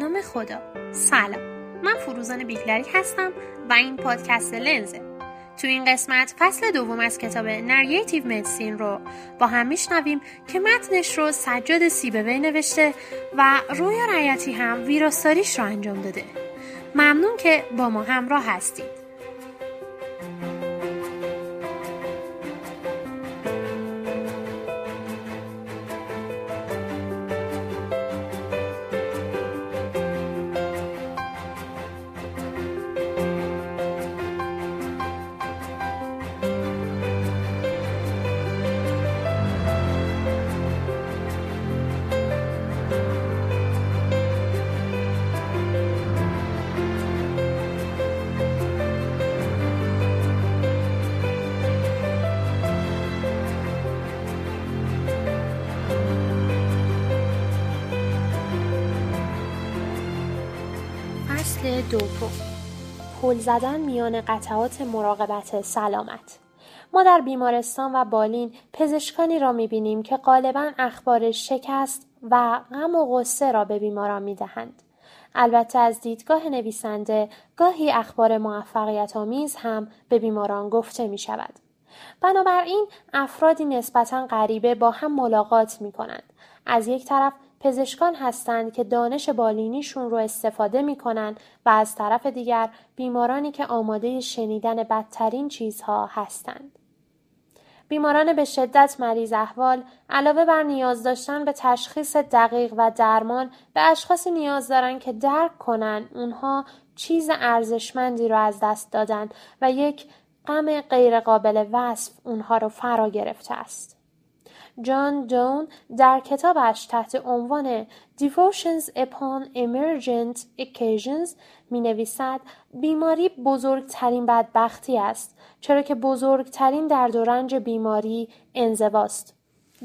نام خدا. سلام. من فروزان بیگلری هستم و این پادکست لنزه. تو این قسمت فصل دوم از کتاب Narrative Medicine رو با هم میشنویم که متنش رو سجاد سیبوی نوشته و رویا رایتی هم ویراستاریش رو انجام داده. ممنون که با ما همراه هستید. زدن میان قطعات مراقبت سلامت ما در بیمارستان و بالین پزشکانی را می‌بینیم که غالبا اخبار شکست و غم و غصه را به بیماران می‌دهند البته از دیدگاه نویسنده گاهی اخبار موفقیت آمیز هم به بیماران گفته می شود. بنابراین افرادی نسبتا غریبه با هم ملاقات می کنند. از یک طرف پزشکان هستند که دانش بالینیشون رو استفاده می‌کنن و از طرف دیگر بیمارانی که آماده شنیدن بدترین چیزها هستند. بیماران به شدت مریض احوال علاوه بر نیاز داشتن به تشخیص دقیق و درمان به اشخاصی نیاز دارن که درک کنن اونها چیز ارزشمندی رو از دست دادن و یک غم غیرقابل وصف اونها رو فرا گرفته است. جان دون در کتابش تحت عنوان Devotions upon Emergent Occasions می نویسد بیماری بزرگترین بدبختی است چرا که بزرگترین درد و رنج بیماری انزواست.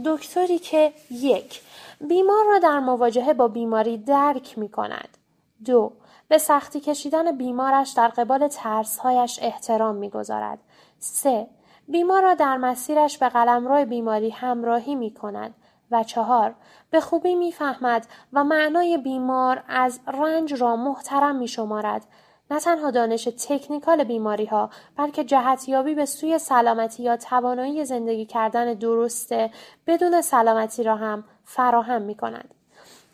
دکتری که یک بیمار را در مواجهه با بیماری درک می کند. دو به سختی کشیدن بیمارش در قبال ترسهایش احترام می‌گذارد. سه بیمار را در مسیرش به قلمرو بیماری همراهی می کند و چهار به خوبی می‌فهمد و معنای بیمار از رنج را محترم می شمارد نه تنها دانش تکنیکال بیماری ها بلکه جهتیابی به سوی سلامتی یا توانایی زندگی کردن درسته بدون سلامتی را هم فراهم می کند.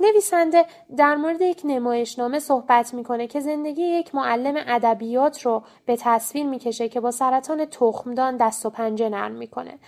نویسنده در مورد یک نمایشنامه صحبت می‌کنه که زندگی یک معلم ادبیات رو به تصویر می‌کشه که با سرطان تخمدان دست و پنجه نرم می‌کنه.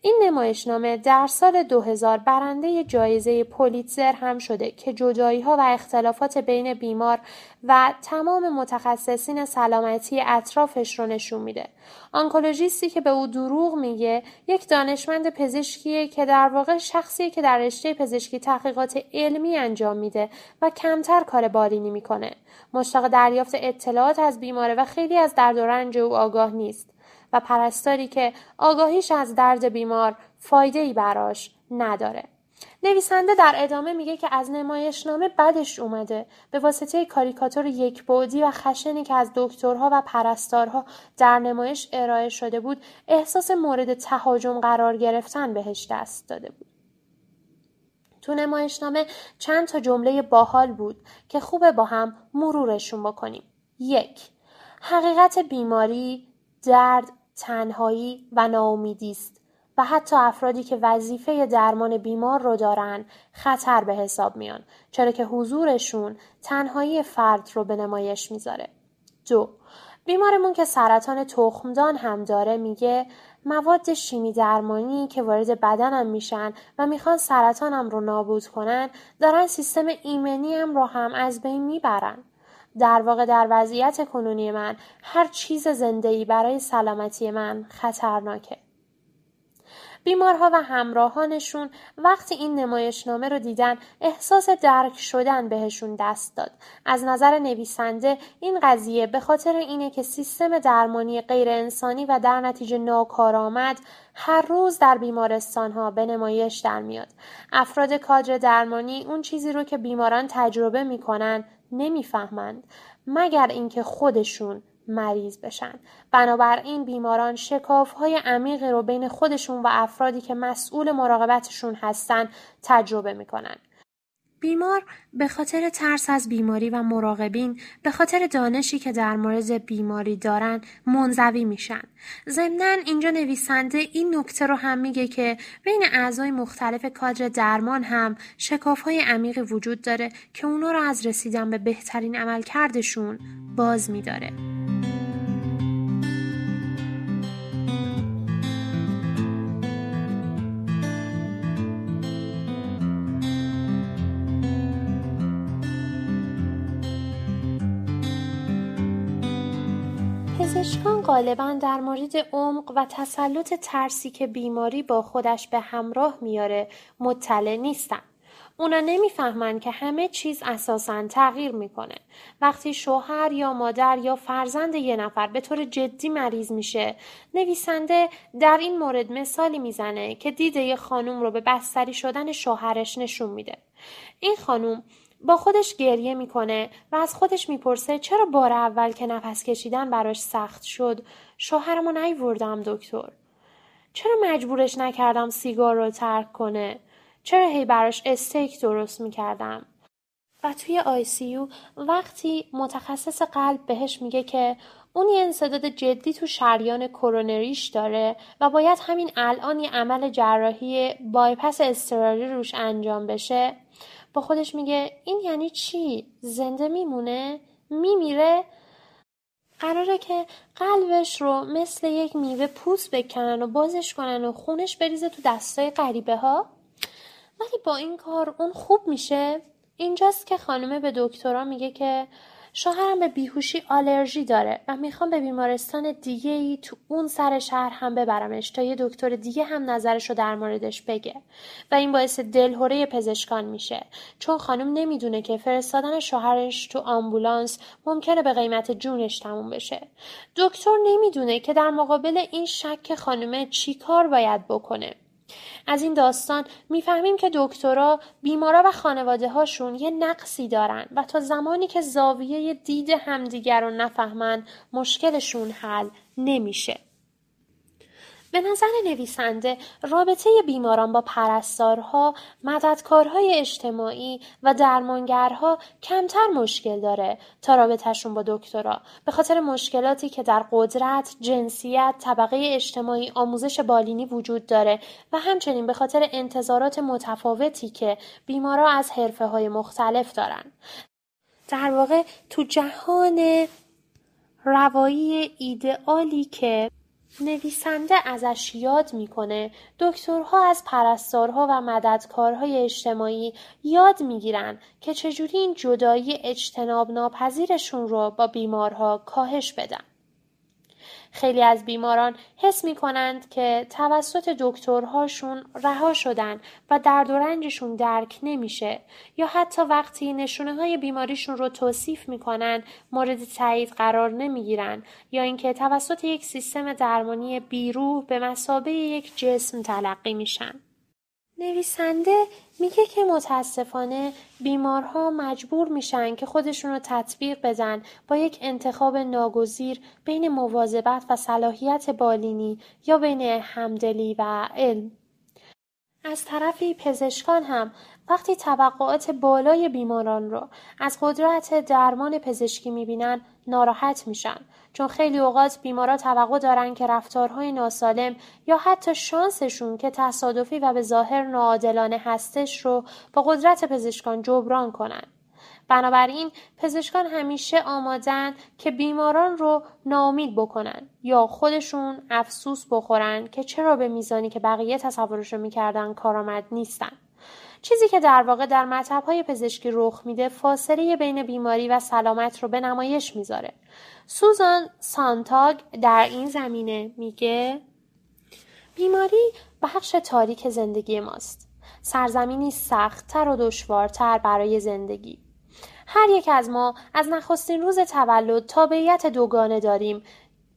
این نمایشنامه در سال 2000 برنده جایزه پولیتزر هم شده که جدایی ها و اختلافات بین بیمار و تمام متخصصین سلامتی اطرافش رو نشون میده. آنکولوژیستی که به او دروغ میگه یک دانشمند پزشکیه که در واقع شخصیه که در رشته پزشکی تحقیقات علمی انجام میده و کمتر کار بالینی می‌کنه. مشتاق دریافت اطلاعات از بیماره و خیلی از درد و رنج او آگاه نیست. و پرستاری که آگاهیش از درد بیمار فایده ای براش نداره. نویسنده در ادامه میگه که از نمایشنامه بدش اومده به واسطه کاریکاتور یک بودی و خشنی که از دکترها و پرستارها در نمایش ارائه شده بود احساس مورد تهاجم قرار گرفتن بهش دست داده بود. تو نمایشنامه چند تا جمله باحال بود که خوبه با هم مرورشون بکنیم. یک حقیقت بیماری، درد تنهایی و ناامیدی است و حتی افرادی که وظیفه درمان بیمار رو دارن خطر به حساب میان چرا که حضورشون تنهایی فرد رو به نمایش می‌ذاره. دو بیمارمون که سرطان تخمدان هم داره میگه مواد شیمی درمانی که وارد بدنم میشن و می‌خوان سرطانم رو نابود کنن دارن سیستم ایمنی هم رو هم از بین می‌برن. در واقع در وضعیت کنونی من هر چیز زندهی برای سلامتی من خطرناکه. بیمارها و همراهانشون وقتی این نمایشنامه رو دیدن احساس درک شدن بهشون دست داد. از نظر نویسنده این قضیه به خاطر اینه که سیستم درمانی غیر انسانی و در نتیجه ناکارآمد هر روز در بیمارستان ها به نمایش در میاد. افراد کادر درمانی اون چیزی رو که بیماران تجربه می‌کنن نمی‌فهمند مگر اینکه خودشون مریض بشن. بنابراین بیماران شکاف های عمیقی رو بین خودشون و افرادی که مسئول مراقبتشون هستن تجربه می‌کنن. بیمار به خاطر ترس از بیماری و مراقبین به خاطر دانشی که در مورد بیماری دارن منزوی میشن. ضمنا اینجا نویسنده این نکته رو هم میگه که بین اعضای مختلف کادر درمان هم شکاف های عمیقی وجود داره که اونا رو از رسیدن به بهترین عملکردشون باز میداره. غالبا در مورد عمق و تسلط ترسی که بیماری با خودش به همراه میاره مطلع نیستن. اونا نمی‌فهمن که همه چیز اساسا تغییر می‌کنه. وقتی شوهر یا مادر یا فرزند یه نفر به طور جدی مریض میشه، نویسنده در این مورد مثالی می‌زنه که دیده یه خانوم رو به بستری شدن شوهرش نشون میده. این خانوم با خودش گریه می‌کنه و از خودش می‌پرسه چرا بار اول که نفس کشیدن براش سخت شد؟ شوهرمو نیوردم دکتر. چرا مجبورش نکردم سیگار رو ترک کنه؟ چرا هی براش استیک درست می‌کردم؟ و توی ICU وقتی متخصص قلب بهش میگه که اون یه انسداد جدی تو شریان کرونریش داره و باید همین الان یه عمل جراحی بایپس اضطراری روش انجام بشه با خودش میگه این یعنی چی؟ زنده میمونه؟ میمیره؟ قراره که قلبش رو مثل یک میوه پوست بکنن و بازش کنن و خونش بریزه تو دستای غریبه ها؟ ولی با این کار اون خوب میشه؟ اینجاست که خانومه به دکترا میگه که شوهرم به بیهوشی آلرژی داره و می‌خوام به بیمارستان دیگه ای تو اون سر شهر هم ببرمش تا یه دکتر دیگه هم نظرش رو در موردش بگه. و این باعث دلهوره پزشکان میشه. چون خانم نمی‌دونه که فرستادن شوهرش تو آمبولانس ممکنه به قیمت جونش تموم بشه. دکتر نمی‌دونه که در مقابل این شک خانمه چی کار باید بکنه. از این داستان می‌فهمیم که دکترا بیمارا و خانواده هاشون یه نقصی دارن و تا زمانی که زاویه دید همدیگر رو نفهمن مشکلشون حل نمیشه. به نظر نویسنده رابطه بیماران با پرستارها، مددکارهای اجتماعی و درمانگرها کمتر مشکل داره تا رابطهشون با دکترا به خاطر مشکلاتی که در قدرت، جنسیت، طبقه اجتماعی، آموزش بالینی وجود داره و همچنین به خاطر انتظارات متفاوتی که بیمارا از حرفه های مختلف دارن. در واقع تو جهان روایی ایدئالی که نویسنده ازش یاد می‌کنه دکترها از پرستارها و مددکارهای اجتماعی یاد می‌گیرن که چجوری این جدایی اجتناب ناپذیرشون رو با بیمارها کاهش بدن. خیلی از بیماران حس می کنند که توسط دکترهاشون رها شدن و درد و درک نمیشه یا حتی وقتی نشونه های بیماریشون رو توصیف می‌کنن مورد تایید قرار نمی‌گیرن یا اینکه توسط یک سیستم درمانی بیروح به مسابه یک جسم تلقی میشن. نویسنده میگه که متاسفانه بیمارها مجبور میشن که خودشون رو تطبیق بدن با یک انتخاب ناگزیر بین مواظبت و صلاحیت بالینی یا بین همدلی و علم. از طرفی پزشکان هم وقتی توقعات بالای بیماران رو از قدرت درمان پزشکی می‌بینن ناراحت میشن چون خیلی اوقات بیمارا توقع دارن که رفتارهای ناسالم یا حتی شانسشون که تصادفی و به ظاهر ناعادلانه هستش رو با قدرت پزشکان جبران کنن. بنابراین پزشکان همیشه آمادن که بیماران رو ناامید بکنن یا خودشون افسوس بخورن که چرا به میزانی که بقیه تصورش رو می‌کردن کارآمد نیستن. چیزی که در واقع در مطبهای پزشکی رخ میده فاصله بین بیماری و سلامت رو به نمایش می‌ذاره. سوزان سانتاگ در این زمینه میگه بیماری بخش تاریک زندگی ماست. سرزمینی سختتر و دشوارتر برای زندگی. هر یک از ما از نخستین روز تولد تابعیت دوگانه داریم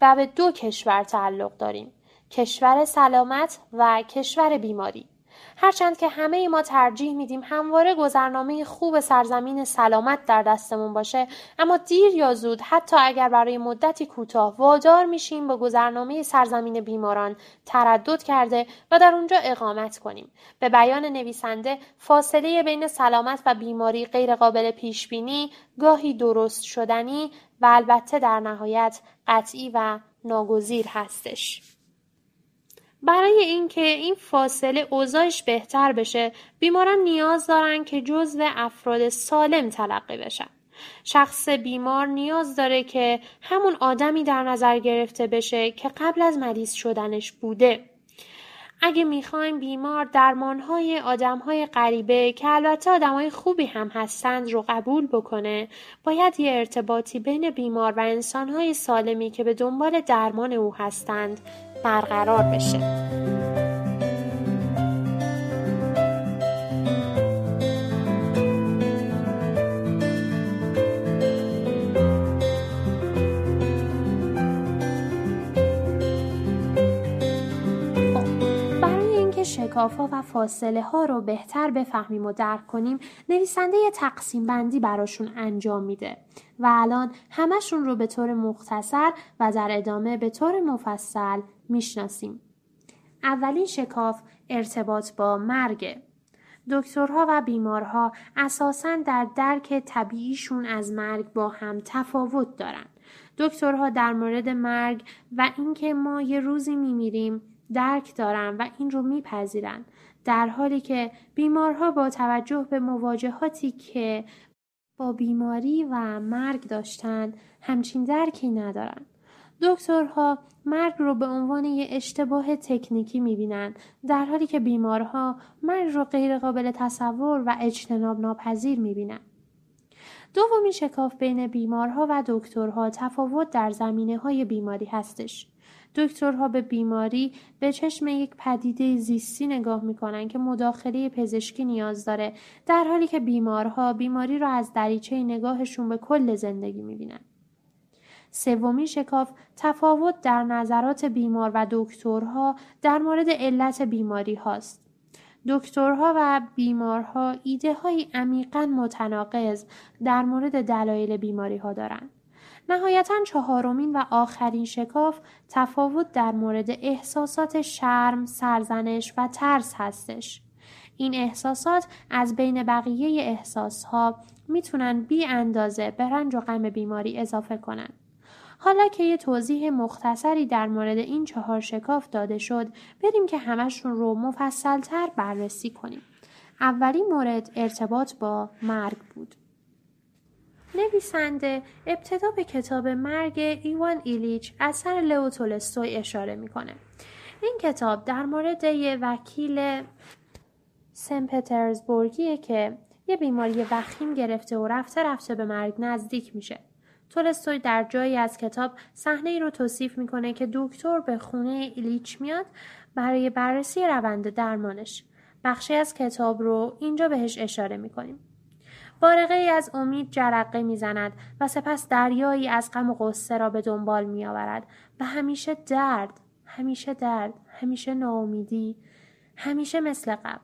و به دو کشور تعلق داریم. کشور سلامت و کشور بیماری. هرچند که همه ما ترجیح میدیم همواره گذرنامه خوب سرزمین سلامت در دستمون باشه اما دیر یا زود حتی اگر برای مدتی کوتاه وادار میشیم به گذرنامه سرزمین بیماران تردد کرده و در اونجا اقامت کنیم. به بیان نویسنده فاصله بین سلامت و بیماری غیرقابل پیش بینی گاهی درست شدنی و البته در نهایت قطعی و ناگزیر هستش. برای اینکه این فاصله اوضاعش بهتر بشه بیماران نیاز دارن که جزو افراد سالم تلقی بشن. شخص بیمار نیاز داره که همون آدمی در نظر گرفته بشه که قبل از مریض شدنش بوده. اگه می‌خوایم بیمار درمانهای آدمهای غریبه که البته آدمهای خوبی هم هستند رو قبول بکنه باید یه ارتباطی بین بیمار و انسانهای سالمی که به دنبال درمان او هستند برقرار بشه. شکافا و فاصله ها رو بهتر بفهمیم و درک کنیم نویسنده یه تقسیم بندی براشون انجام میده و الان همشون رو به طور مختصر و در ادامه به طور مفصل می‌شناسیم. اولین شکاف ارتباط با مرگ دکترها و بیمارها اساسا در درک طبیعیشون از مرگ با هم تفاوت دارن. دکترها در مورد مرگ و اینکه ما یه روزی میمیریم درک دارن و این رو میپذیرن در حالی که بیمارها با توجه به مواجهاتی که با بیماری و مرگ داشتن همچین درکی ندارن. دکترها مرگ رو به عنوان یه اشتباه تکنیکی می‌بینن در حالی که بیمارها مرگ رو غیرقابل تصور و اجتناب ناپذیر می‌بینن. دومین شکاف بین بیمارها و دکترها تفاوت در زمینه های بیماری هستش. دکترها به بیماری به چشم یک پدیده زیستی نگاه می‌کنن که مداخله پزشکی نیاز داره در حالی که بیمارها بیماری را از دریچه نگاهشون به کل زندگی می‌بینن. سومین شکاف تفاوت در نظرات بیمار و دکترها در مورد علت بیماری هاست. دکترها و بیمارها ایده های عمیقا متناقض در مورد دلایل بیماری ها دارند. نهایتا چهارمین و آخرین شکاف تفاوت در مورد احساسات شرم، سرزنش و ترس هستش. این احساسات از بین بقیه احساسها می‌تونن بی اندازه به رنج و غم بیماری اضافه کنن. حالا که یه توضیح مختصری در مورد این چهار شکاف داده شد بریم که همشون رو مفصلتر بررسی کنیم. اولین مورد ارتباط با مرگ بود. نویسنده ابتدا به کتاب مرگ ایوان ایلیچ اثر لئو تولستوی اشاره می‌کنه. این کتاب در مورد یه وکیل سن پترزبورگیه که یه بیماری وخیم گرفته و رفته رفته به مرگ نزدیک میشه. تولستوی در جایی از کتاب صحنه ای رو توصیف می‌کنه که دکتر به خونه ایلیچ میاد برای بررسی روند درمانش. بخشی از کتاب رو اینجا بهش اشاره می‌کنیم. بارقه ای از امید جرقه می‌زند و سپس دریایی از غم و غصه را به دنبال می آورد و همیشه درد همیشه درد همیشه ناامیدی همیشه مثل قبل.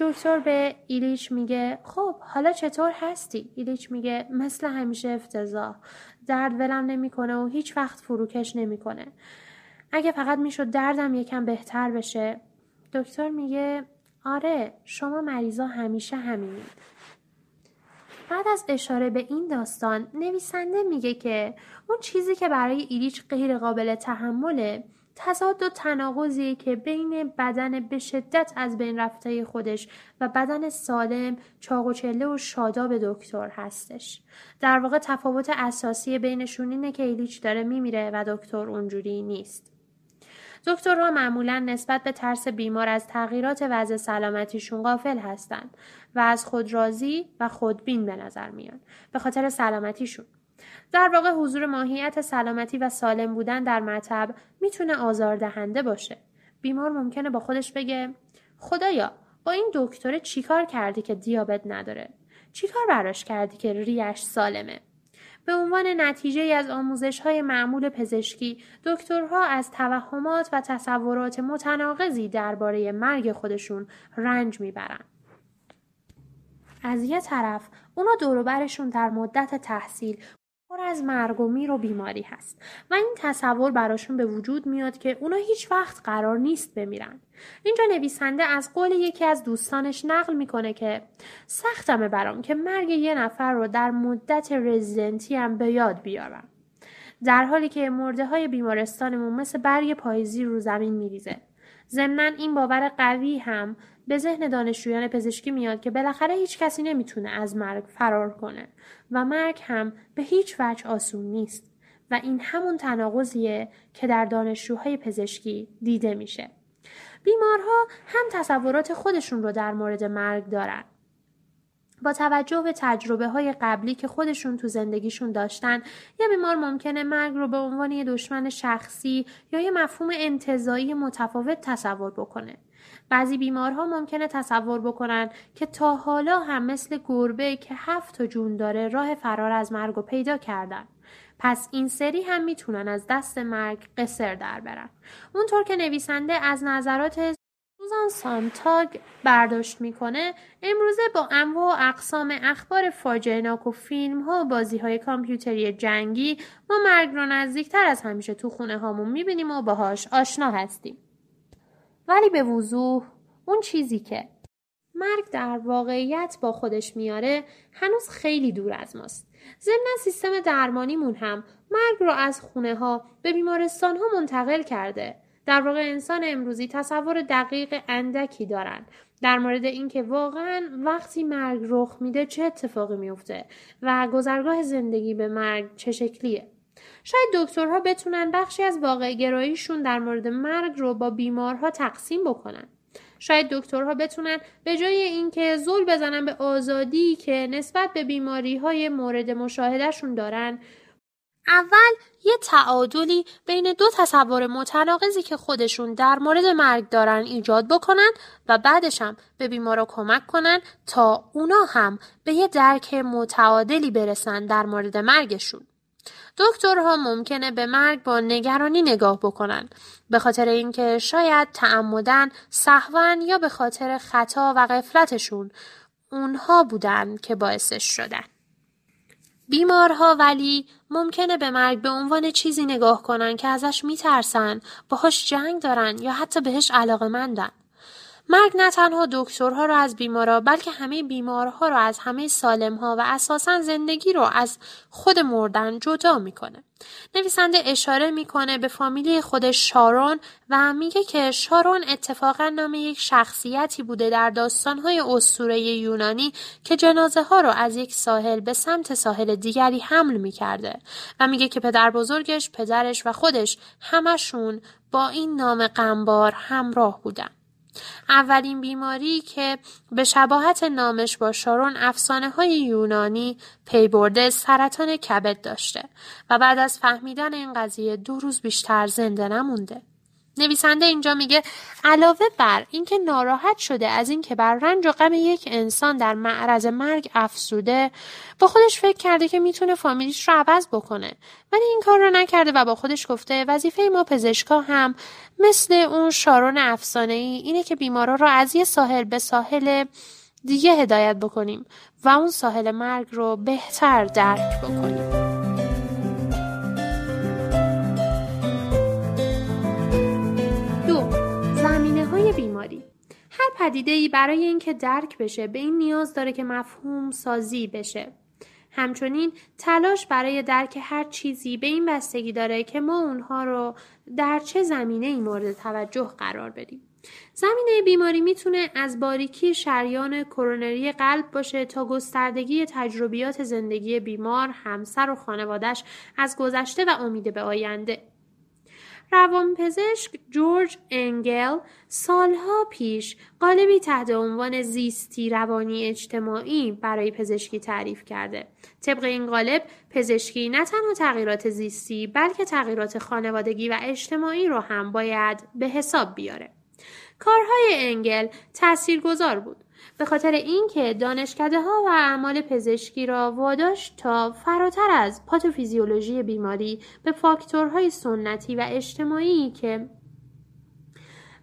دکتر به ایلیچ میگه خب حالا چطور هستی؟ ایلیچ میگه مثل همیشه افتضاح. درد ولم نمی‌کنه و هیچ وقت فروکش نمی‌کنه. اگه فقط می‌شد دردم یکم بهتر بشه. دکتر میگه آره شما مریضا همیشه همینید. بعد از اشاره به این داستان نویسنده میگه که اون چیزی که برای ایلیچ غیر قابل تحمله تضاد و تناقضی که بین بدن به شدت از بین رفته خودش و بدن سالم چاق و چله و شاداب دکتر هستش. در واقع تفاوت اساسی بینشون اینه که ایلیچ داره میمیره و دکتر اونجوری نیست. دکترها معمولا نسبت به ترس بیمار از تغییرات وضع سلامتیشون غافل هستند و از خود راضی و خودبین به نظر میان به خاطر سلامتیشون. در واقع حضور ماهیت سلامتی و سالم بودن در مطب می‌تونه آزاردهنده باشه. بیمار ممکنه با خودش بگه خدایا با این دکتر چیکار کردی که دیابت نداره؟ چیکار براش کردی که ریش سالمه؟ به عنوان نتیجه از آموزش های معمول پزشکی دکترها از توهمات و تصورات متناقضی درباره مرگ خودشون رنج می‌برند. از یه طرف اونا دوروبرشون در مدت تحصیل پر از مرگ و میر و بیماری هست و این تصور براشون به وجود میاد که اونا هیچ وقت قرار نیست بمیرن. اینجا نویسنده از قول یکی از دوستانش نقل می‌کنه که سختمه برام که مرگ یه نفر رو در مدت رزیدنتی هم به یاد بیارم. در حالی که مرده های بیمارستانمون مثل برگ پاییزی رو زمین میریزه. ضمنا این باور قوی هم به ذهن دانشجویان پزشکی میاد که بالاخره هیچ کسی نمی‌تونه از مرگ فرار کنه و مرگ هم به هیچ وجه آسون نیست و این همون تناقضیه که در دانشجوهای پزشکی دیده میشه. بیمارها هم تصورات خودشون رو در مورد مرگ دارن. با توجه به تجربه های قبلی که خودشون تو زندگیشون داشتن یه بیمار ممکنه مرگ رو به عنوان یه دشمن شخصی یا یه مفهوم انتظایی متفاوت تصور بکنه. بعضی بیمارها ممکنه تصور بکنن که تا حالا هم مثل گربه که هفت تا جون داره راه فرار از مرگ رو پیدا کردن. پس این سری هم می‌تونن از دست مرگ قصر در برن. اونطور که نویسنده از نظرات سوزان سانتاگ برداشت می‌کنه امروزه با انواع و اقسام اخبار فاجعهناک و فیلم ها و بازی های کامپیوتری جنگی ما مرگ رو نزدیکتر از همیشه تو خونه هامون می‌بینیم و باهاش آشنا هستیم. ولی به وضوح اون چیزی که مرگ در واقعیت با خودش میاره هنوز خیلی دور از ماست. ضمن سیستم درمانیمون هم مرگ رو از خونه ها به بیمارستان ها منتقل کرده. در واقع انسان امروزی تصور دقیق اندکی دارن در مورد اینکه واقعا وقتی مرگ رخ میده چه اتفاقی میفته و گذرگاه زندگی به مرگ چه شکلیه. شاید دکترها بتونن بخشی از واقع گراییشون در مورد مرگ رو با بیمارها تقسیم بکنن. شاید دکترها بتونن به جای اینکه زول بزنن به آزادی که نسبت به بیماری های مورد مشاهدهشون دارن اول یه تعادلی بین دو تصور متناقضی که خودشون در مورد مرگ دارن ایجاد بکنن و بعدش هم به بیمارا کمک کنن تا اونا هم به یه درک متعادلی برسن در مورد مرگشون. دکترها ممکنه به مرگ با نگرانی نگاه بکنن به خاطر اینکه شاید تعمدن سهوا یا به خاطر خطا و غفلتشون اونها بودن که باعثش شدن بیمارها ولی ممکنه به مرگ به عنوان چیزی نگاه کنن که ازش میترسن باهاش جنگ دارن یا حتی بهش علاقه مندن. مرگ نه تنها دکترها رو از بیمارا بلکه همه بیمارها رو از همه سالمها و اساسا زندگی رو از خود مردن جدا می‌کنه. نویسنده اشاره می‌کنه به فامیلی خودش شارون و میگه که شارون اتفاقا نام یک شخصیتی بوده در داستانهای اسطوره یونانی که جنازه ها رو از یک ساحل به سمت ساحل دیگری حمل می‌کرده و میگه که پدر بزرگش، پدرش و خودش همشون با این نام قنبار همراه بودن. اولین بیماری که به شباهت نامش با شارون افسانه های یونانی پی برده سرطان کبد داشته و بعد از فهمیدن این قضیه دو روز بیشتر زنده نمونده. نویسنده اینجا میگه علاوه بر اینکه ناراحت شده از اینکه بر رنج و غم یک انسان در معرض مرگ افسوده با خودش فکر کرده که می‌تونه فامیلیش رو عوض بکنه. ولی این کار رو نکرده و با خودش گفته وظیفه ما پزشکا هم مثل اون شارون افسانه ای اینه که بیمارا رو از یه ساحل به ساحل دیگه هدایت بکنیم و اون ساحل مرگ رو بهتر درک بکنیم. بیماری. هر پدیده ای برای اینکه درک بشه به این نیاز داره که مفهوم سازی بشه. همچنین تلاش برای درک هر چیزی به این بستگی داره که ما اونها رو در چه زمینه ای مورد توجه قرار بدیم. زمینه بیماری می‌تونه از باریکی شریان کرونری قلب باشه تا گستردگی تجربیات زندگی بیمار، همسر و خانوادش از گذشته و امید به آینده. روانپزشک جورج انگل سالها پیش قالبی تحت عنوان زیستی روانی اجتماعی برای پزشکی تعریف کرده. طبق این قالب پزشکی نه تنها تغییرات زیستی بلکه تغییرات خانوادگی و اجتماعی رو هم باید به حساب بیاره. کارهای انگل تاثیرگذار بود. به خاطر اینکه دانشکده ها و اعمال پزشکی را واداشت تا فراتر از پاتوفیزیولوژی بیماری به فاکتورهای سنتی و اجتماعی که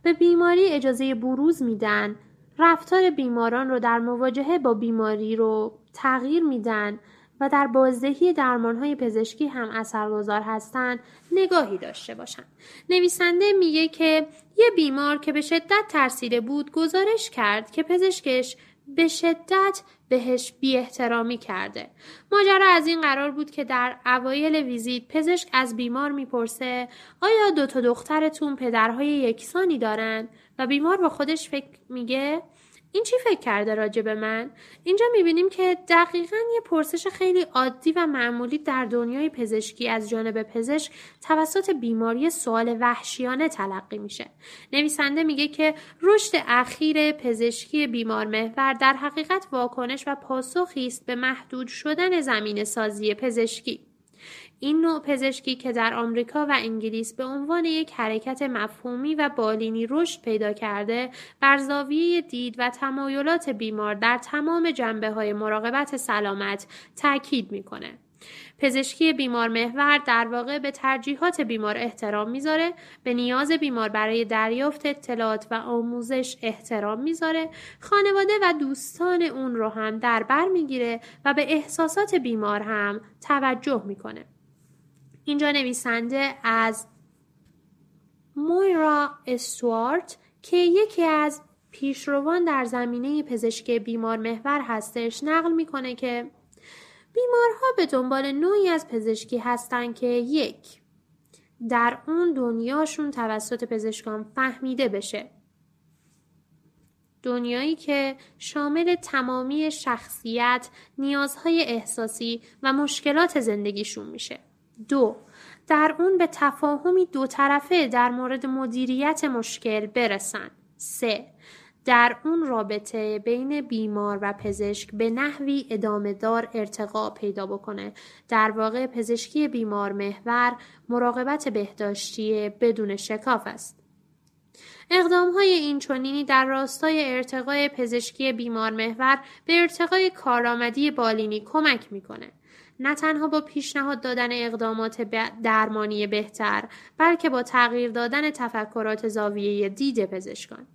به بیماری اجازه بروز میدن رفتار بیماران رو در مواجهه با بیماری رو تغییر میدن و در بازدهی درمانهای پزشکی هم اثرگذار هستند نگاهی داشته باشند. نویسنده میگه که یه بیمار که به شدت ترسیده بود گزارش کرد که پزشکش به شدت بهش بی احترامی کرده. ماجرا از این قرار بود که در اوایل ویزیت پزشک از بیمار می‌پرسه آیا دو تا دخترتون پدرهای یکسانی دارن و بیمار با خودش فکر میگه این چی فکر کرده راجع به من؟ اینجا می‌بینیم که دقیقا یه پرسش خیلی عادی و معمولی در دنیای پزشکی از جانب پزشک توسط بیماری سوال وحشیانه تلقی میشه. نویسنده میگه که رشد اخیر پزشکی بیمار محور در حقیقت واکنش و پاسخی است به محدود شدن زمین سازی پزشکی. این نوع پزشکی که در آمریکا و انگلیس به عنوان یک حرکت مفهومی و بالینی رشد پیدا کرده بر زاویه دید و تمایلات بیمار در تمام جنبه های مراقبت سلامت تاکید می‌کنه. پزشکی بیمار محور در واقع به ترجیحات بیمار احترام می‌ذاره به نیاز بیمار برای دریافت اطلاعات و آموزش احترام می‌ذاره خانواده و دوستان اون رو هم در بر می‌گیره و به احساسات بیمار هم توجه می‌کنه اینجا نویسنده از مویرا استوارت که یکی از پیشروان در زمینه پزشکی بیمار محور هستش نقل می‌کنه که بیمارها به دنبال نوعی از پزشکی هستند که یک در اون دنیاشون توسط پزشکان فهمیده بشه دنیایی که شامل تمامی شخصیت، نیازهای احساسی و مشکلات زندگیشون میشه. دو در اون به تفاهمی دو طرفه در مورد مدیریت مشکل برسن. سه در اون رابطه بین بیمار و پزشک به نحوی ادامه دار ارتقا پیدا بکنه. در واقع پزشکی بیمار محور مراقبت بهداشتی بدون شکاف است. اقدام های این چونینی در راستای ارتقای پزشکی بیمار محور به ارتقای کارآمدی بالینی کمک می‌کنه. نه تنها با پیشنهاد دادن اقدامات درمانی بهتر بلکه با تغییر دادن تفکرات زاویه دید پزشکان.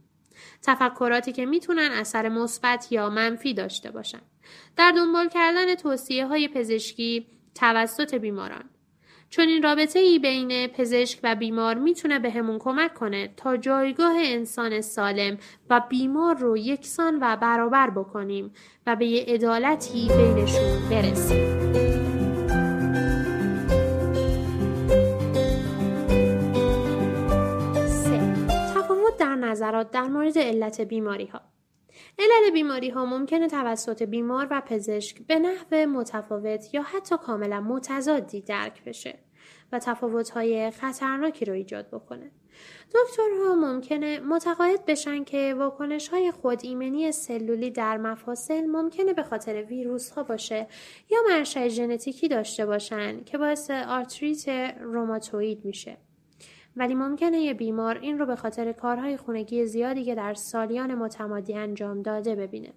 تفکراتی که می‌تونن اثر مثبت یا منفی داشته باشن. در دنبال کردن توصیه های پزشکی توسط بیماران. چون این رابطه ای بین پزشک و بیمار می‌تونه به همون کمک کنه تا جایگاه انسان سالم و بیمار رو یکسان و برابر بکنیم و به یه عدالتی بینشون برسیم. نظرات در مورد علت بیماری ها علل بیماری ها ممکنه توسط بیمار و پزشک به نحو متفاوت یا حتی کاملا متضادی درک بشه و تفاوت های خطرناکی رو ایجاد بکنه. دکترها ممکنه متقاعد بشن که واکنش های خود ایمنی سلولی در مفاصل ممکنه به خاطر ویروس ها باشه یا منشأ ژنتیکی داشته باشن که باعث آرتریت روماتوید میشه. ولی ممکنه یه بیمار این رو به خاطر کارهای خونگی زیادی که در سالیان متمادی انجام داده ببینه.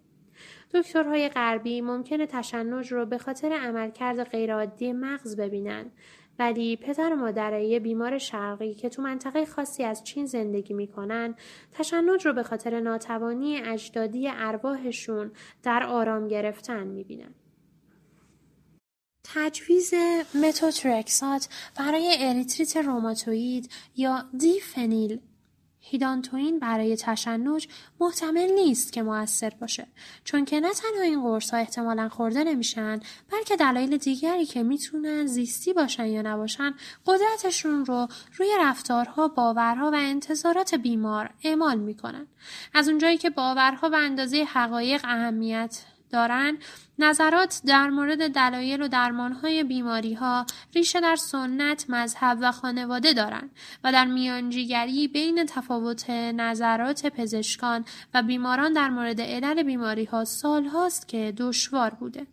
دکترهای غربی ممکنه تشنج رو به خاطر عملکرد غیرعادی مغز ببینن ولی پدر و مادر یه بیمار شرقی که تو منطقه خاصی از چین زندگی می‌کنن تشنج رو به خاطر ناتوانی اجدادی ارواحشون در آرام گرفتن می‌بینن. تجویز متوترکسات برای آرتریت روماتوید یا دیفنیل هیدانتوین برای تشنج محتمل نیست که موثر باشه چون که نه تنها این قرص ها احتمالا خورده نمیشن بلکه دلایل دیگری که می‌تونن زیستی باشن یا نباشن قدرتشون رو روی رفتارها باورها و انتظارات بیمار اعمال می‌کنن. از اونجایی که باورها به اندازه حقایق اهمیت دارن نظرات در مورد دلایل و درمانهای بیماری ها ریشه در سنت، مذهب و خانواده دارند و در میانجیگری بین تفاوت نظرات پزشکان و بیماران در مورد علل بیماری ها سال هاست که دشوار بوده.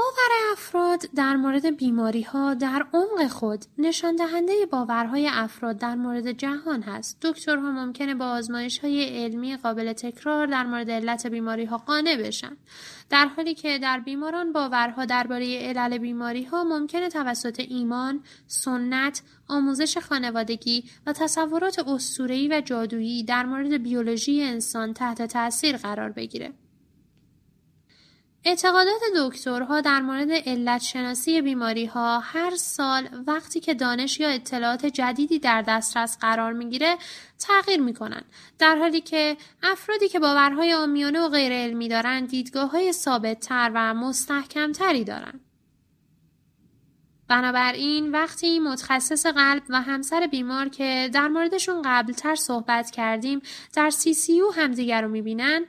باور افراد در مورد بیماری ها در عمق خود نشان دهنده باورهای افراد در مورد جهان هست. دکترها ممکنه با آزمایش های علمی قابل تکرار در مورد علت بیماری ها قانع بشن. در حالی که در بیماران باورها درباره علل بیماری ها ممکنه توسط ایمان، سنت، آموزش خانوادگی و تصورات اسطوره‌ای و جادویی در مورد بیولوژی انسان تحت تاثیر قرار بگیره. اعتقادات دکترها در مورد علت شناسی بیماری ها هر سال وقتی که دانش یا اطلاعات جدیدی در دسترس قرار می‌گیره تغییر می‌کنن در حالی که افرادی که باورهای آمیانه و غیر علمی دارند دیدگاه های ثابت تر و مستحکم تری دارند. بنابراین وقتی متخصص قلب و همسر بیمار که در موردشون قبلتر صحبت کردیم در سی سی او همدیگر رو می‌بینن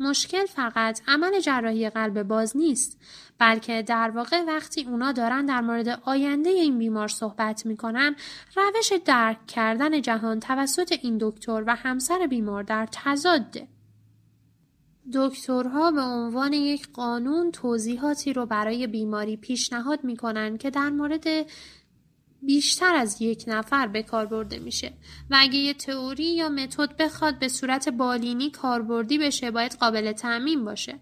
مشکل فقط عمل جراحی قلب باز نیست بلکه در واقع وقتی اونا دارن در مورد آینده این بیمار صحبت می‌کنن روش درک کردن جهان توسط این دکتر و همسر بیمار در تضاده دکترها به عنوان یک قانون توضیحاتی رو برای بیماری پیشنهاد می‌کنن که در مورد بیشتر از یک نفر به کار برده میشه و اگه یه تئوری یا متد بخواد به صورت بالینی کاربردی بشه باید قابل تعمین باشه.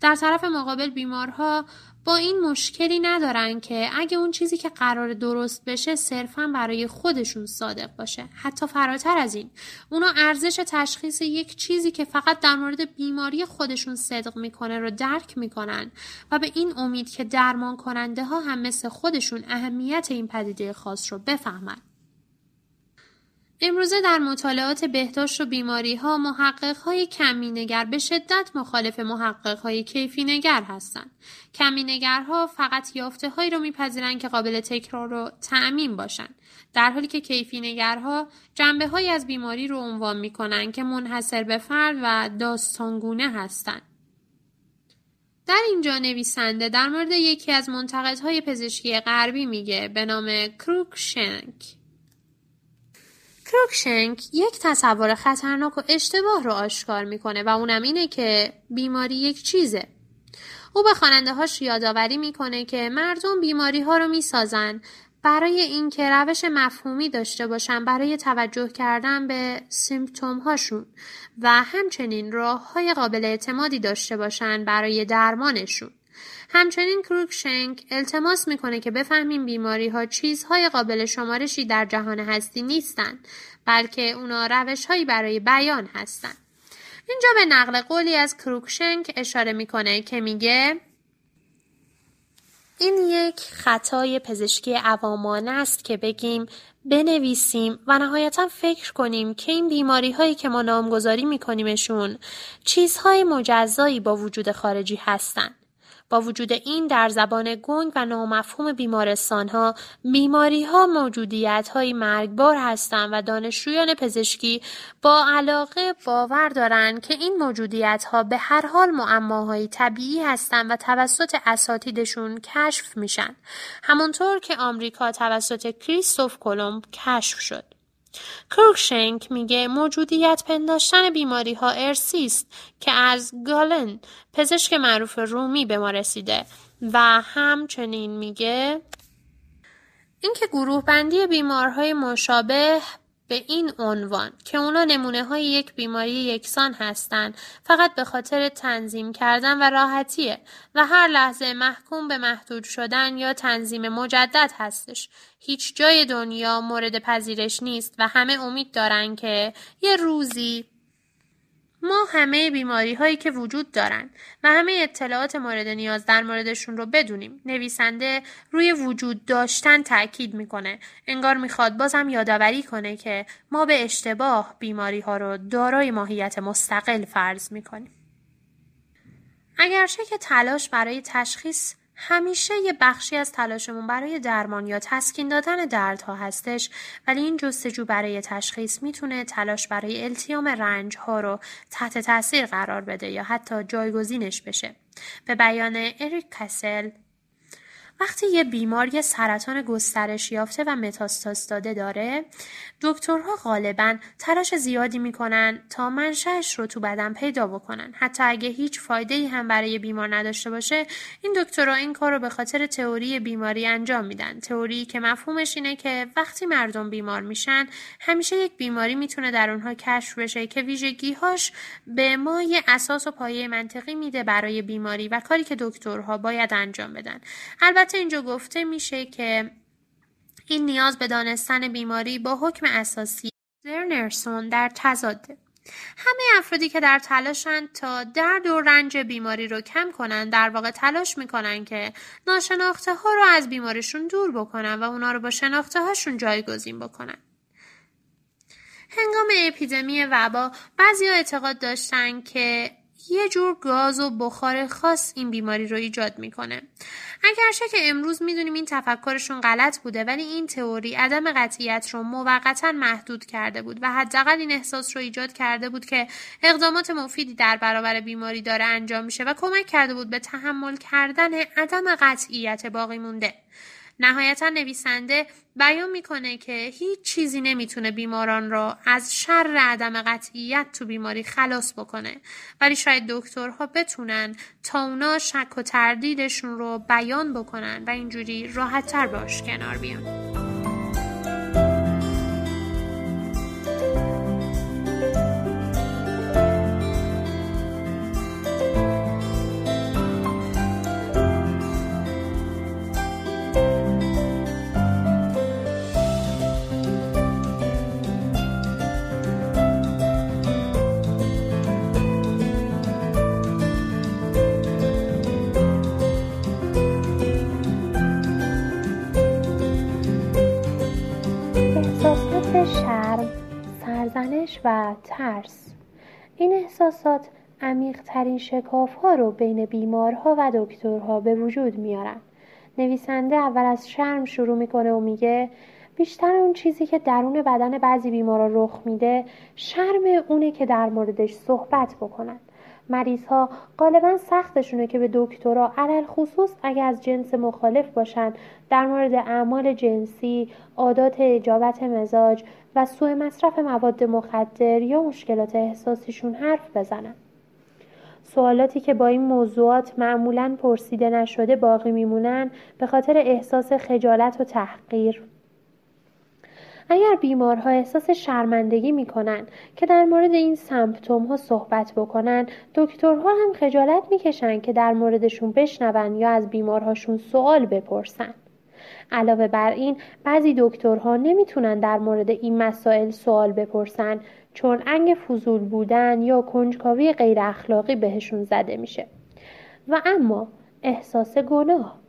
در طرف مقابل بیمارها با این مشکلی ندارن که اگه اون چیزی که قرار درست بشه صرفا برای خودشون صادق باشه. حتی فراتر از این اونا ارزش تشخیص یک چیزی که فقط در مورد بیماری خودشون صدق می‌کنه رو درک می‌کنن و به این امید که درمان کننده ها هم مثل خودشون اهمیت این پدیده خاص رو بفهمن. امروزه در مطالعات بهداشت و بیماری ها محقق های کمی نگر به شدت مخالف محقق های کیفی نگر هستند. کمی نگرها فقط یافته هایی رو میپذیرند که قابل تکرار و تعمین باشند. در حالی که کیفی نگرها جنبه های از بیماری رو عنوان می کنند که منحصر به فرد و داستانگونه هستند. در اینجا نویسنده در مورد یکی از منتقدهای پزشکی غربی میگه به نام کروکشنک کروکشنک یک تصور خطرناک و اشتباه رو آشکار می‌کنه و اونم اینه که بیماری یک چیزه. او به خواننده هاش یادآوری می‌کنه که مردم بیماری ها رو می‌سازن برای اینکه روش مفهومی داشته باشن برای توجه کردن به symptom هاشون و همچنین راه های قابل اعتمادی داشته باشن برای درمانشون. همچنین کروکشنک التماس می‌کنه که بفهمیم بیماری ها چیزهای قابل شمارشی در جهان هستی نیستند بلکه اونا روش هایی برای بیان هستند. اینجا به نقل قولی از کروکشنک اشاره می‌کنه که میگه این یک خطای پزشکی عوامانه است که بگیم بنویسیم و نهایتا فکر کنیم که این بیماری هایی که ما نامگذاری میکنیمشون چیزهای مجزایی با وجود خارجی هستند. با وجود این در زبان گنگ و نامفهوم بیمارستان ها بیماری ها موجودیت های مرگبار هستند و دانشجویان پزشکی با علاقه باور دارند که این موجودیت ها به هر حال معماهای طبیعی هستند و توسط اساتیدشون کشف میشن. همونطور که آمریکا توسط کریستوف کلمب کشف شد. کروکشنک میگه موجودیت پنداشتن بیماری ها ارسی که از گالن پزشک معروف رومی به ما رسیده. و همچنین میگه اینکه گروه بندی بیمارهای مشابه به این عنوان که اونا نمونه های یک بیماری یکسان هستند فقط به خاطر تنظیم کردن و راحتیه و هر لحظه محکوم به محدود شدن یا تنظیم مجدد هستش. هیچ جای دنیا مورد پذیرش نیست و همه امید دارن که یه روزی ما همه بیماری هایی که وجود دارن و همه اطلاعات مورد نیاز در موردشون رو بدونیم. نویسنده روی وجود داشتن تاکید می‌کنه. انگار می‌خواد بازم یادآوری کنه که ما به اشتباه بیماری ها رو دارای ماهیت مستقل فرض می‌کنیم. اگرچه که تلاش برای تشخیص همیشه یه بخشی از تلاشمون برای درمان یا تسکین دادن دردها هستش ولی این جستجو برای تشخیص می‌تونه تلاش برای التیام رنج ها رو تحت تاثیر قرار بده یا حتی جایگزینش بشه. به بیان اریک کسل وقتی یه بیمار یه سرطان گسترش یافته و متاستاز داده داره دکترها غالبا تلاش زیادی می‌کنن تا منشأش رو تو بدن پیدا بکنن. حتی اگه هیچ فایده ای هم برای بیمار نداشته باشه این دکترها این کار رو به خاطر تئوری بیماری انجام میدن. تئوری که مفهومش اینه که وقتی مردم بیمار میشن همیشه یک بیماری می‌تونه در اونها کشف بشه که ویژگیهاش به ما یه اساس و پایه منطقی میده برای بیماری و کاری که دکترها باید انجام بدن. البته اینجا گفته میشه که این نیاز به دانستن بیماری با حکم اساسی زرنرسون در تضاده همه افرادی که در تلاشن تا درد و رنج بیماری رو کم کنن در واقع تلاش می‌کنن که ناشناخته ها رو از بیماریشون دور بکنن و اونا رو با شناخته هاشون جایگزین بکنن. هنگام اپیدمی وبا بعضی ها اعتقاد داشتن که یه جور گاز و بخار خاص این بیماری رو ایجاد می‌کنه. اگرچه که امروز می‌دونیم این تفکرشون غلط بوده ولی این تئوری عدم قطعیت رو موقتا محدود کرده بود و حداقل این احساس رو ایجاد کرده بود که اقدامات مفیدی در برابر بیماری داره انجام میشه و کمک کرده بود به تحمل کردن عدم قطعیت باقی مونده. نهایتا نویسنده بیان می‌کنه که هیچ چیزی نمی‌تونه بیماران را از شر عدم قطعیت تو بیماری خلاص بکنه. ولی شاید دکترها بتونن تا اونا شک و تردیدشون رو بیان بکنن و اینجوری راحتتر باش کنار بیان. و ترس. این احساسات عمیقترین شکاف ها رو بین بیمارها و دکترها به وجود میارن. نویسنده اول از شرم شروع می‌کنه و میگه بیشتر اون چیزی که درون بدن بعضی بیمارا رخ میده شرم اونه که در موردش صحبت بکنن. مریض ها غالبا سختشونه که به دکترا علل خصوص اگر از جنس مخالف باشن در مورد اعمال جنسی، عادات اجابت مزاج و سوء مصرف مواد مخدر یا مشکلات احساسیشون حرف بزنن. سوالاتی که با این موضوعات معمولا پرسیده نشده باقی میمونن به خاطر احساس خجالت و تحقیر اگر بیمارها احساس شرمندگی می‌کنن که در مورد این سمپتوم ها صحبت بکنن دکترها هم خجالت می‌کشن که در موردشون بشنون یا از بیمارهاشون سوال بپرسن. علاوه بر این بعضی دکترها نمی‌تونن در مورد این مسائل سوال بپرسن چون انگ فضول بودن یا کنجکاوی غیر اخلاقی بهشون زده میشه. و اما احساس گناه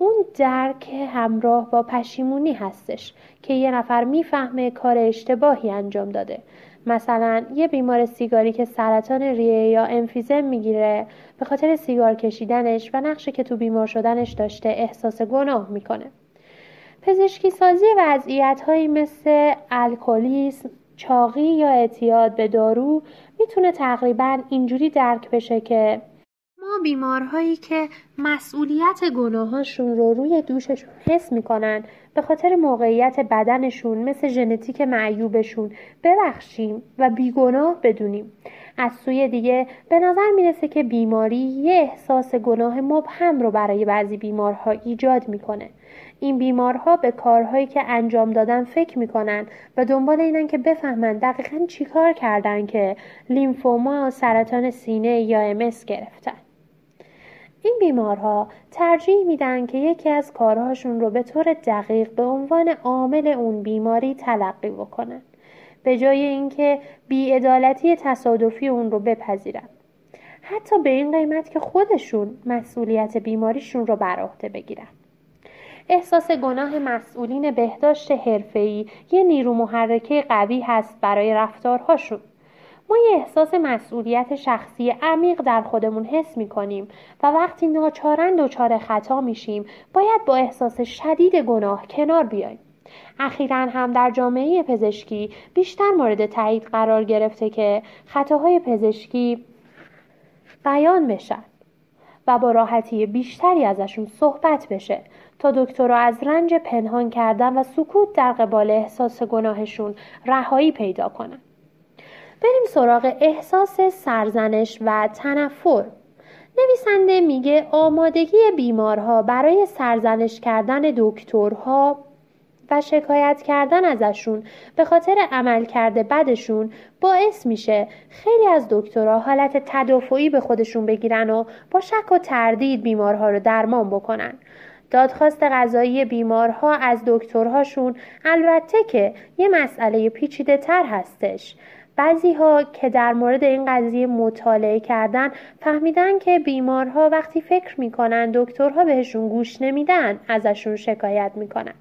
اون درک همراه با پشیمونی هستش که یه نفر می‌فهمه کار اشتباهی انجام داده. مثلا یه بیمار سیگاری که سرطان ریه یا انفیزم می‌گیره به خاطر سیگار کشیدنش و نقشه که تو بیمار شدنش داشته احساس گناه می‌کنه. پزشکی سازی وضعیت هایی مثل الکلیسم چاقی یا اعتیاد به دارو می‌تونه تقریبا اینجوری درک بشه که ما بیمارهایی که مسئولیت گناهاشون رو روی دوششون حس می‌کنن به خاطر موقعیت بدنشون مثل ژنتیک معیوبشون ببخشیم و بیگناه بدونیم. از سوی دیگه به نظر می‌رسه که بیماری یه احساس گناه مبهم رو برای بعضی بیمارها ایجاد می‌کنه. این بیمارها به کارهایی که انجام دادن فکر می‌کنن و دنبال اینن که بفهمن دقیقا چیکار کردن که لیمفوما سرطان سینه یا امس گرفتن. این بیمارها ترجیح میدن که یکی از کارهاشون رو به طور دقیق به عنوان عامل اون بیماری تلقی بکنن به جای اینکه بیعدالتی تصادفی اون رو بپذیرن. حتی به این قیمت که خودشون مسئولیت بیماریشون رو بر عهده بگیرن. احساس گناه مسئولین بهداشت حرفه‌ای یه نیرو محرکه قوی هست برای رفتارهاشون. ما یه احساس مسئولیت شخصی عمیق در خودمون حس می کنیم و وقتی ناچارن دچار خطا میشیم باید با احساس شدید گناه کنار بیاییم. اخیرا هم در جامعه پزشکی بیشتر مورد تایید قرار گرفته که خطاهای پزشکی بیان بشن و با راحتی بیشتری ازشون صحبت بشه تا دکترها از رنج پنهان کردن و سکوت در قبال احساس گناهشون رهایی پیدا کنن. بریم سراغ احساس سرزنش و تنفر. نویسنده میگه آمادگی بیمارها برای سرزنش کردن دکترها و شکایت کردن ازشون به خاطر عمل کرده بدشون باعث میشه خیلی از دکترها حالت تدافعی به خودشون بگیرن و با شک و تردید بیمارها رو درمان بکنن دادخواست غذایی بیمارها از دکترهاشون البته که یه مسئله پیچیده تر هستش بعضی ها که در مورد این قضیه مطالعه کردن فهمیدن که بیمارها وقتی فکر می‌کنن دکترها بهشون گوش نمیدن ازشون شکایت می‌کنن.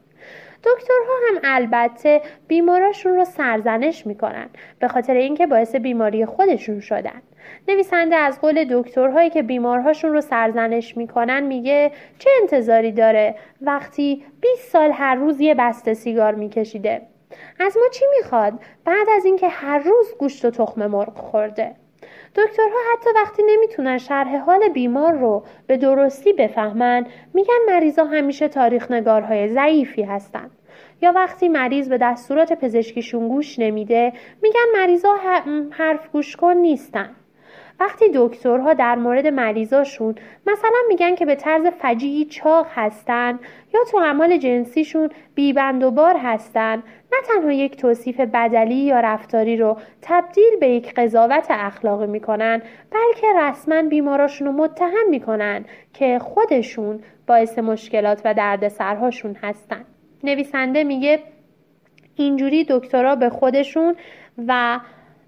دکترها هم البته بیماراشون رو سرزنش می‌کنن به خاطر اینکه باعث بیماری خودشون شدن. نویسنده از قول دکترهایی که بیمارهاشون رو سرزنش می‌کنن میگه چه انتظاری داره؟ وقتی 20 سال هر روز یه بسته سیگار میکشیده. از ما چی می‌خواد؟ بعد از اینکه هر روز گوشت و تخم مرغ خورده. دکترها حتی وقتی نمی‌تونن شرح حال بیمار رو به درستی بفهمن میگن مریضا همیشه تاریخ نگارهای ضعیفی هستن. یا وقتی مریض به دستورات پزشکیشون گوش نمیده میگن مریضا حرف گوش کن نیستن. وقتی دکترها در مورد مریضاشون مثلا میگن که به طرز فجیعی چاق هستن یا تو عمال جنسیشون بیبند و بار هستن نه تنها یک توصیف بدلی یا رفتاری رو تبدیل به یک قضاوت اخلاقی می‌کنن بلکه رسما بیماراشون رو متهم می‌کنن که خودشون باعث مشکلات و دردسرهاشون هستن. نویسنده میگه اینجوری دکترها به خودشون و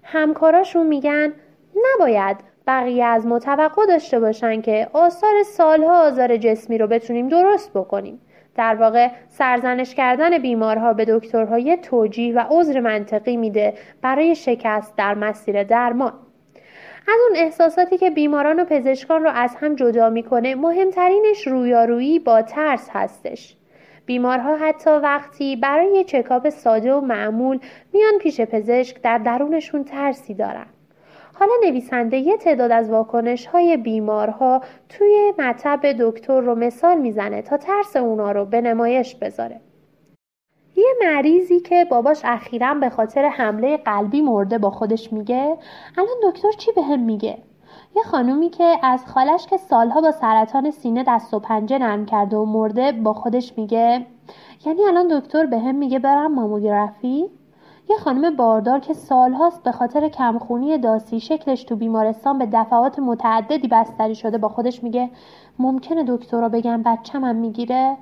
همکاراشون میگن نباید بقیه از ما توقع داشته باشن که آثار سالها آزار جسمی رو بتونیم درست بکنیم. در واقع سرزنش کردن بیمارها به دکترها توجیه و عذر منطقی میده برای شکست در مسیر درمان. از اون احساساتی که بیماران و پزشکان رو از هم جدا می‌کنه مهمترینش رویارویی با ترس هستش. بیمارها حتی وقتی برای چکاپ ساده و معمول میان پیش پزشک در درونشون ترسی دارن. حالا نویسنده یه تعداد از واکنش های بیمارها توی مطب دکتر رو مثال می‌زنه تا ترس اونا رو به نمایش بذاره. یه مریضی که باباش اخیرا به خاطر حمله قلبی مرده با خودش میگه الان دکتر چی به هم میگه؟ یه خانومی که از خالش که سالها با سرطان سینه دست و پنجه نرم کرده و مرده با خودش میگه یعنی الان دکتر به هم میگه برم ماموگرافی؟ یه خانم باردار که سالهاست به خاطر کمخونی داسی شکلش تو بیمارستان به دفعات متعددی بستری شده با خودش میگه ممکنه بگم بچه‌مم می‌گیره؟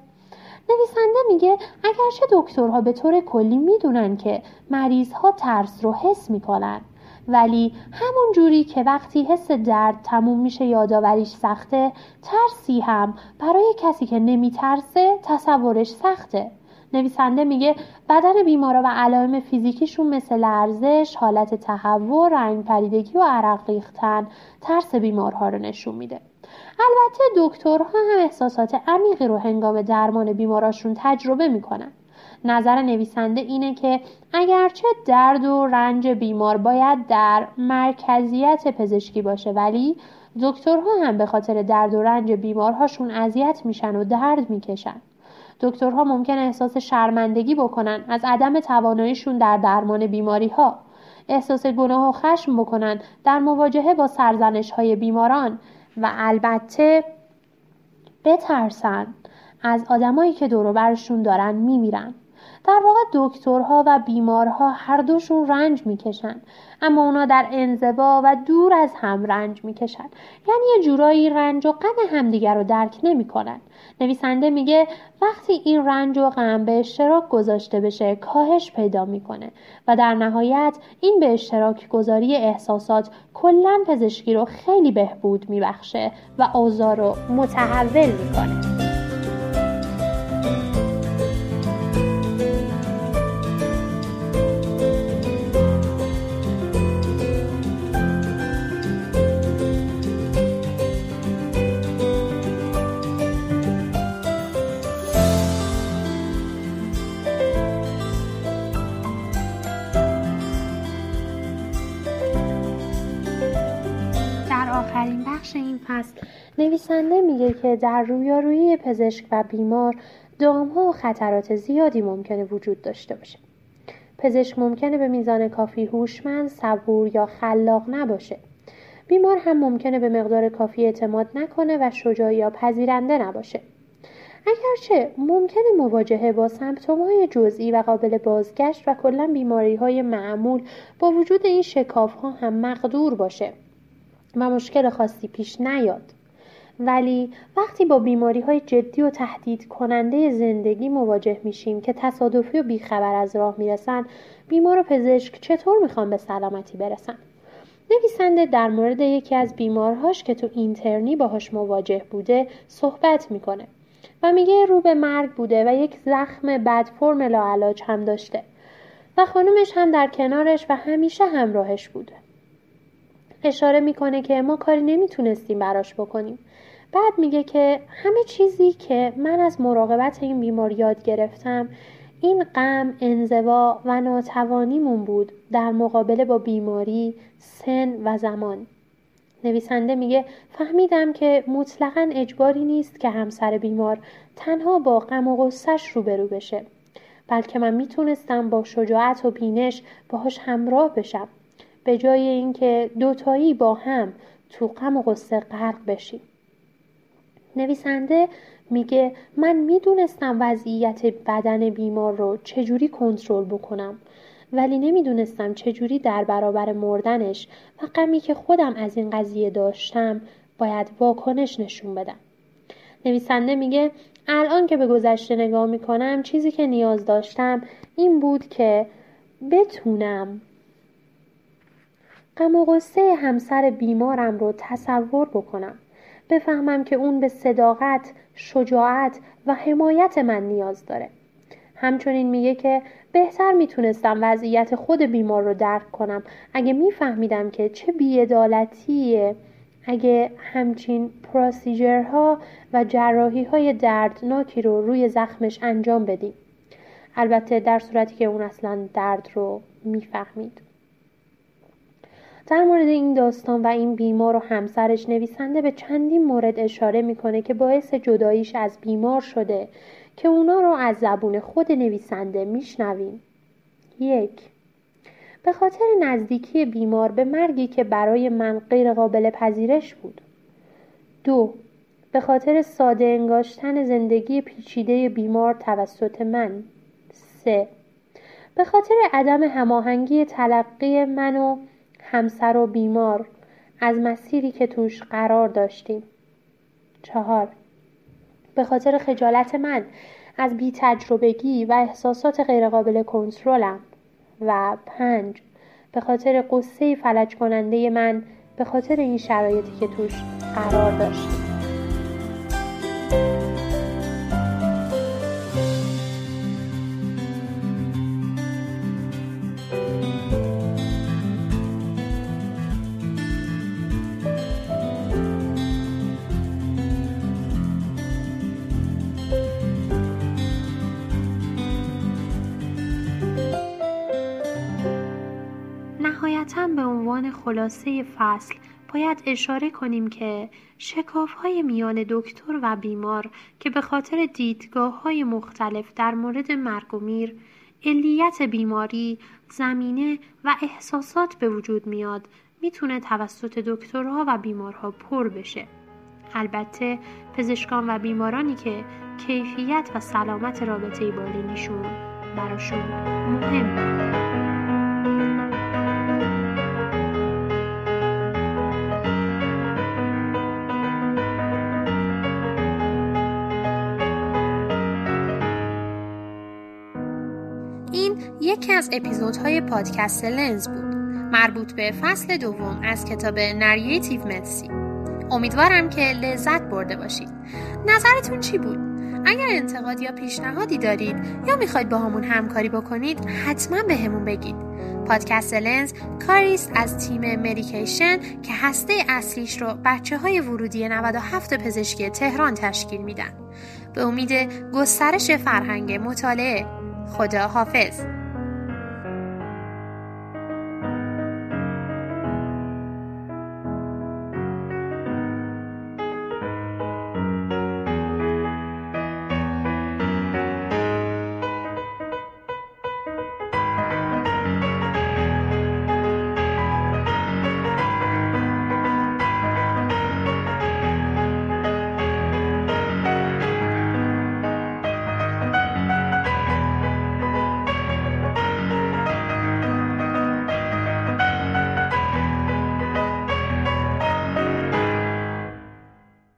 نویسنده میگه اگرچه دکترها به طور کلی می‌دونن که مریض ها ترس رو حس می‌کنن ولی همون جوری که وقتی حس درد تموم میشه یادآوریش سخته ترسی هم برای کسی که نمیترسه تصورش سخته. نویسنده میگه بدن بیمارا و علائم فیزیکیشون مثل لرزش، حالت تهوع، رنگ پریدگی و عرق ریختن ترس بیمارها رو نشون میده. البته دکترها هم احساسات عمیقی رو هنگام درمان بیماراشون تجربه می‌کنن. نظر نویسنده اینه که اگرچه درد و رنج بیمار باید در مرکزیت پزشکی باشه ولی دکترها هم به خاطر درد و رنج بیمارهاشون اذیت میشن و درد می‌کشن. دکترها ممکن احساس شرمندگی بکنن از عدم تواناییشون در درمان بیماری ها احساس گناه و خشم بکنن در مواجهه با سرزنش های بیماران و البته بترسن. از آدمایی که دور برشون دارن میمیرن. در واقع دکترها و بیمارها هر دوشون رنج می‌کشن اما اونا در انزوا و دور از هم رنج می‌کشن. یعنی یه جورایی رنج و غم همدیگر رو درک نمی‌کنن. نویسنده میگه وقتی این رنج و غم به اشتراک گذاشته بشه کاهش پیدا می‌کنه و در نهایت این به اشتراک گذاری احساسات کلا پزشکی رو خیلی بهبود میبخشه و اوضاع رو متحول می‌کنه. آخرین بخش این فصل. نویسنده میگه که در رویارویی پزشک و بیمار دامها و خطرات زیادی ممکنه وجود داشته باشه. پزشک ممکنه به میزان کافی هوشمند صبور یا خلاق نباشه. بیمار هم ممکنه به مقدار کافی اعتماد نکنه و شجاع یا پذیرنده نباشه. اگرچه ممکن مواجهه با سمپتوم های جزئی و قابل بازگشت و کلا بیماری های معمول با وجود این شکاف ها هم مقدور باشه. و مشکل خاصی پیش نیاد. ولی وقتی با بیماری های جدی و تهدید کننده زندگی مواجه میشیم که تصادفی و بیخبر از راه می‌رسن بیمار و پزشک چطور می‌خوان به سلامتی برسن نویسنده در مورد یکی از بیمارهاش که تو اینترنی باهاش مواجه بوده صحبت می‌کنه و میگه رو به مرگ بوده و یک زخم بد فرم لاعلاج هم داشته و خانومش هم در کنارش و همیشه همراهش بوده اشاره می‌کنه که ما کاری نمی‌تونستیم براش بکنیم بعد میگه که همه چیزی که من از مراقبت این بیمار یاد گرفتم این غم، انزوا و ناتوانیمون بود در مقابله با بیماری، سن و زمان. نویسنده میگه فهمیدم که مطلقا اجباری نیست که همسر بیمار تنها با غم و غصش روبرو بشه بلکه من می‌تونستم با شجاعت و بینش باهاش همراه بشم به جای اینکه دوتایی با هم تو غم و غصه غرق بشیم. نویسنده میگه من می‌دونستم وضعیت بدن بیمار رو چجوری کنترل بکنم ولی نمی‌دونستم چجوری در برابر مردنش و غمی که خودم از این قضیه داشتم باید واکنش نشون بدم. نویسنده میگه الان که به گذشته نگاه می‌کنم چیزی که نیاز داشتم این بود که بتونم غم و غصه همسر بیمارم رو تصور بکنم بفهمم که اون به صداقت، شجاعت و حمایت من نیاز داره. همچنین میگه که بهتر می‌تونستم وضعیت خود بیمار رو درک کنم اگه میفهمیدم که چه بیعدالتیه اگه همچین پروسیجرها و جراحی های دردناکی رو روی زخمش انجام بدیم. البته در صورتی که اون اصلا درد رو می‌فهمید. در مورد این داستان و این بیمار و همسرش نویسنده به چندین مورد اشاره می‌کنه که باعث جداییش از بیمار شده که اونا رو از زبون خود نویسنده میشنویم. یک به خاطر نزدیکی بیمار به مرگی که برای من غیر قابل پذیرش بود. دو به خاطر ساده انگاشتن زندگی پیچیده بیمار توسط من. سه به خاطر عدم هماهنگی تلقی من و همسر و بیمار از مسیری که توش قرار داشتیم. چهار به خاطر خجالت من از بی تجربگی و احساسات غیرقابل کنترلم. و پنج به خاطر قصه فلج کننده من به خاطر این شرایطی که توش قرار داشتیم. خلاصه فصل باید اشاره کنیم که شکاف های میان دکتر و بیمار که به خاطر دیدگاه های مختلف در مورد مرگ و میر، علیت بیماری، زمینه و احساسات به وجود میاد می‌تونه توسط دکترها و بیمارها پر بشه. البته پزشکان و بیمارانی که کیفیت و سلامت رابطه بالینیشون براشون مهم از اپیزودهای پادکست لنز بود. مربوط به فصل دوم از کتاب نریتیو مدسی امیدوارم که لذت برده باشید. نظرتون چی بود؟ اگر انتقاد یا پیشنهادی دارید یا می‌خواید با همون همکاری بکنید حتما به همون بگید. پادکست لنز کاریست از تیم مدیکیشن که هسته اصلیش رو بچه های ورودی 97 پزشکی تهران تشکیل میدن. به امید گسترش فرهنگ مطالعه خدا حافظ